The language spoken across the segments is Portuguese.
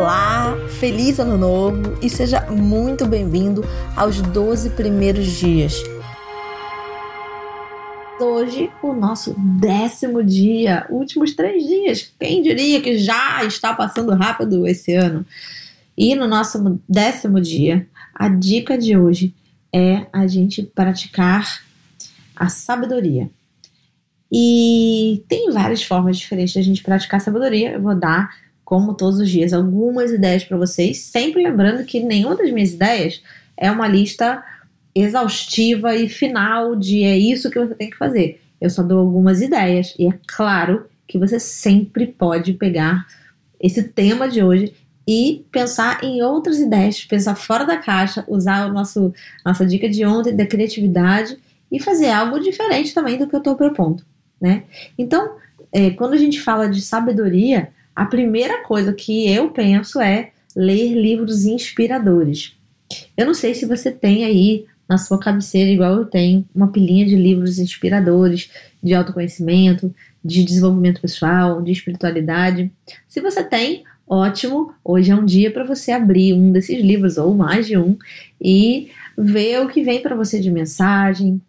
Olá, feliz ano novo e seja muito bem-vindo aos 12 primeiros dias. Hoje, o nosso décimo dia, últimos três dias. Quem diria que já está passando rápido esse ano? E no nosso décimo dia, a dica de hoje é a gente praticar a sabedoria. E tem várias formas diferentes de a gente praticar sabedoria. Eu vou dar como todos os dias, algumas ideias para vocês, sempre lembrando que nenhuma das minhas ideias é uma lista exaustiva e final de é isso que você tem que fazer. Eu só dou algumas ideias e é claro que você sempre pode pegar esse tema de hoje e pensar em outras ideias, pensar fora da caixa, usar o nosso nossa dica de ontem da criatividade e fazer algo diferente também do que eu estou propondo, né? Então, é, quando a gente fala de sabedoria, a primeira coisa que eu penso é ler livros inspiradores. Eu não sei se você tem aí na sua cabeceira, igual eu tenho, uma pilhinha de livros inspiradores, de autoconhecimento, de desenvolvimento pessoal, de espiritualidade. Se você tem, ótimo, hoje é um dia para você abrir um desses livros, ou mais de um, e ver o que vem para você de mensagem.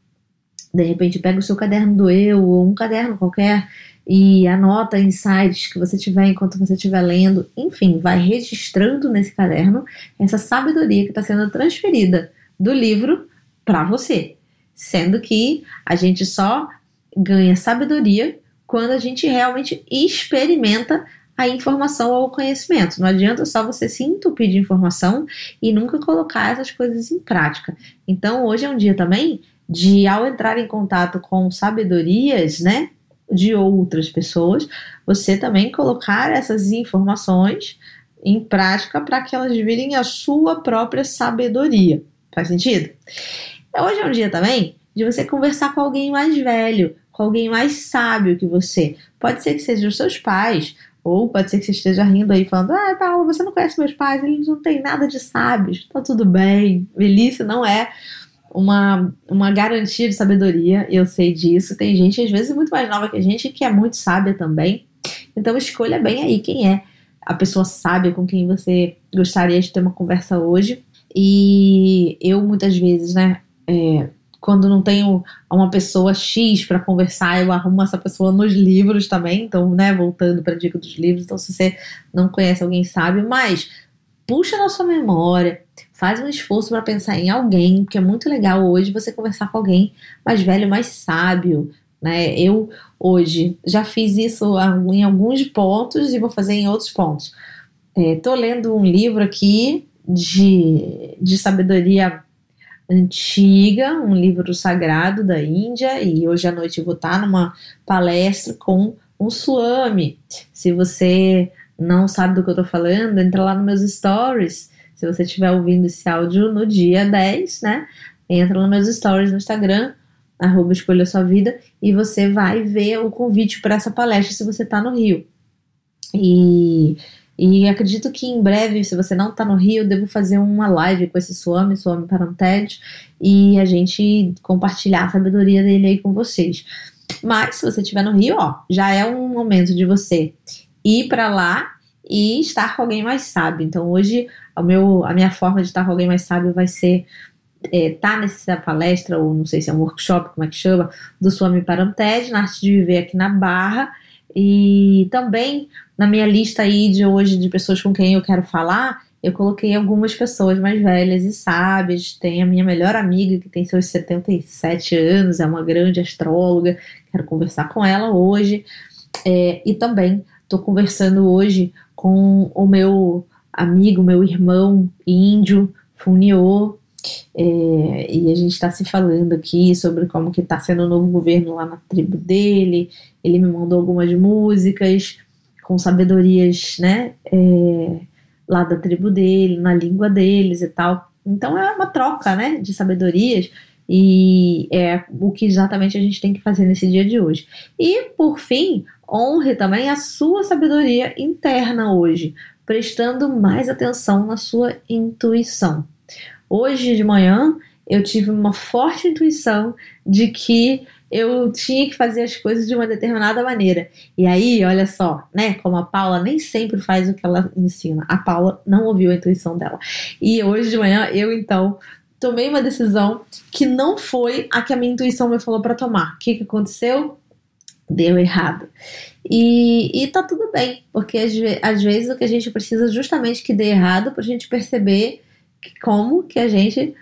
De repente, pega o seu caderno do eu, ou um caderno qualquer, e anota insights que você tiver enquanto você estiver lendo, enfim, vai registrando nesse caderno essa sabedoria que está sendo transferida do livro para você, sendo que a gente só ganha sabedoria quando a gente realmente experimenta a informação ou o conhecimento. Não adianta só você se entupir de informação e nunca colocar essas coisas em prática. Então, hoje é um dia também de, ao entrar em contato com sabedorias, né, de outras pessoas, você também colocar essas informações em prática para que elas virem a sua própria sabedoria. Faz sentido? Hoje é um dia também de você conversar com alguém mais velho, com alguém mais sábio que você. Pode ser que sejam os seus pais, ou pode ser que você esteja rindo aí falando: Ah, Paulo, você não conhece meus pais, eles não têm nada de sábios, tá tudo bem. Velhice não é uma, uma garantia de sabedoria, eu sei disso. Tem gente, às vezes, muito mais nova que a gente, que é muito sábia também. Então, escolha bem aí quem é a pessoa sábia com quem você gostaria de ter uma conversa hoje. E eu, muitas vezes, né, é, quando não tenho uma pessoa X para conversar, eu arrumo essa pessoa nos livros também. Então, né, voltando para a dica dos livros. Então, se você não conhece alguém sábio, mas puxa na sua memória, faz um esforço para pensar em alguém, porque é muito legal hoje você conversar com alguém mais velho, mais sábio, né? Eu hoje já fiz isso em alguns pontos e vou fazer em outros pontos. Estou é, lendo um livro aqui de, de sabedoria antiga, um livro sagrado da Índia, e hoje à noite eu vou estar numa palestra com um Swami. Se você não sabe do que eu tô falando, entra lá nos meus stories. Se você estiver ouvindo esse áudio no dia 10, né? Entra nos meus stories no Instagram, arroba escolha sua vida, e você vai ver o convite para essa palestra se você tá no Rio. E, e acredito que em breve, se você não tá no Rio, devo fazer uma live com esse Swami, Swami Paranted, e a gente compartilhar a sabedoria dele aí com vocês. Mas se você estiver no Rio, ó, já é um momento de você ir para lá e estar com alguém mais sábio. Então hoje o meu, a minha forma de estar com alguém mais sábio vai ser é, tá nessa palestra, ou não sei se é um workshop, como é que chama, do Swami Paranted, na arte de viver aqui na Barra. E também na minha lista aí de hoje de pessoas com quem eu quero falar, eu coloquei algumas pessoas mais velhas e sábias. Tem a minha melhor amiga, que tem seus 77 anos, é uma grande astróloga, quero conversar com ela hoje. É, e também Estou conversando hoje com o meu amigo, meu irmão índio, Funiô, é, e a gente está se falando aqui sobre como que está sendo o novo governo lá na tribo dele. Ele me mandou algumas músicas com sabedorias, né, é, lá da tribo dele, na língua deles e tal. Então é uma troca, né, de sabedorias e é o que exatamente a gente tem que fazer nesse dia de hoje. E por fim, honre também a sua sabedoria interna hoje, prestando mais atenção na sua intuição. Hoje de manhã eu tive uma forte intuição de que eu tinha que fazer as coisas de uma determinada maneira. E aí, olha só, né? Como a Paula nem sempre faz o que ela ensina. A Paula não ouviu a intuição dela. E hoje de manhã eu então tomei uma decisão que não foi a que a minha intuição me falou para tomar. O que, que aconteceu? Deu errado. E, e tá tudo bem, porque às, às vezes o que a gente precisa justamente que dê errado pra gente perceber que, como que a gente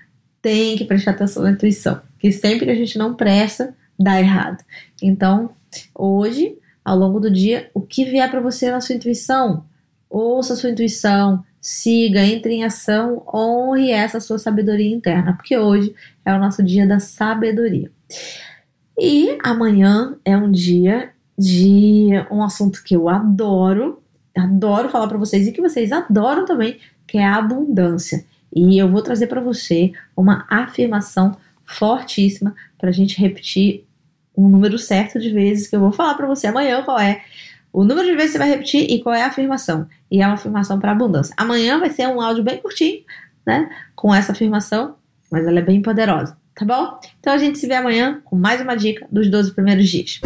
tem que prestar atenção na intuição. Que sempre que a gente não presta, dá errado. Então, hoje, ao longo do dia, o que vier para você na sua intuição, ouça a sua intuição, siga, entre em ação, honre essa sua sabedoria interna, porque hoje é o nosso dia da sabedoria. E amanhã é um dia de um assunto que eu adoro, adoro falar para vocês e que vocês adoram também, que é a abundância. E eu vou trazer para você uma afirmação fortíssima para a gente repetir um número certo de vezes que eu vou falar para você amanhã qual é o número de vezes que você vai repetir e qual é a afirmação. E é uma afirmação para abundância. Amanhã vai ser um áudio bem curtinho, né? Com essa afirmação, mas ela é bem poderosa, tá bom? Então a gente se vê amanhã com mais uma dica dos 12 primeiros dias.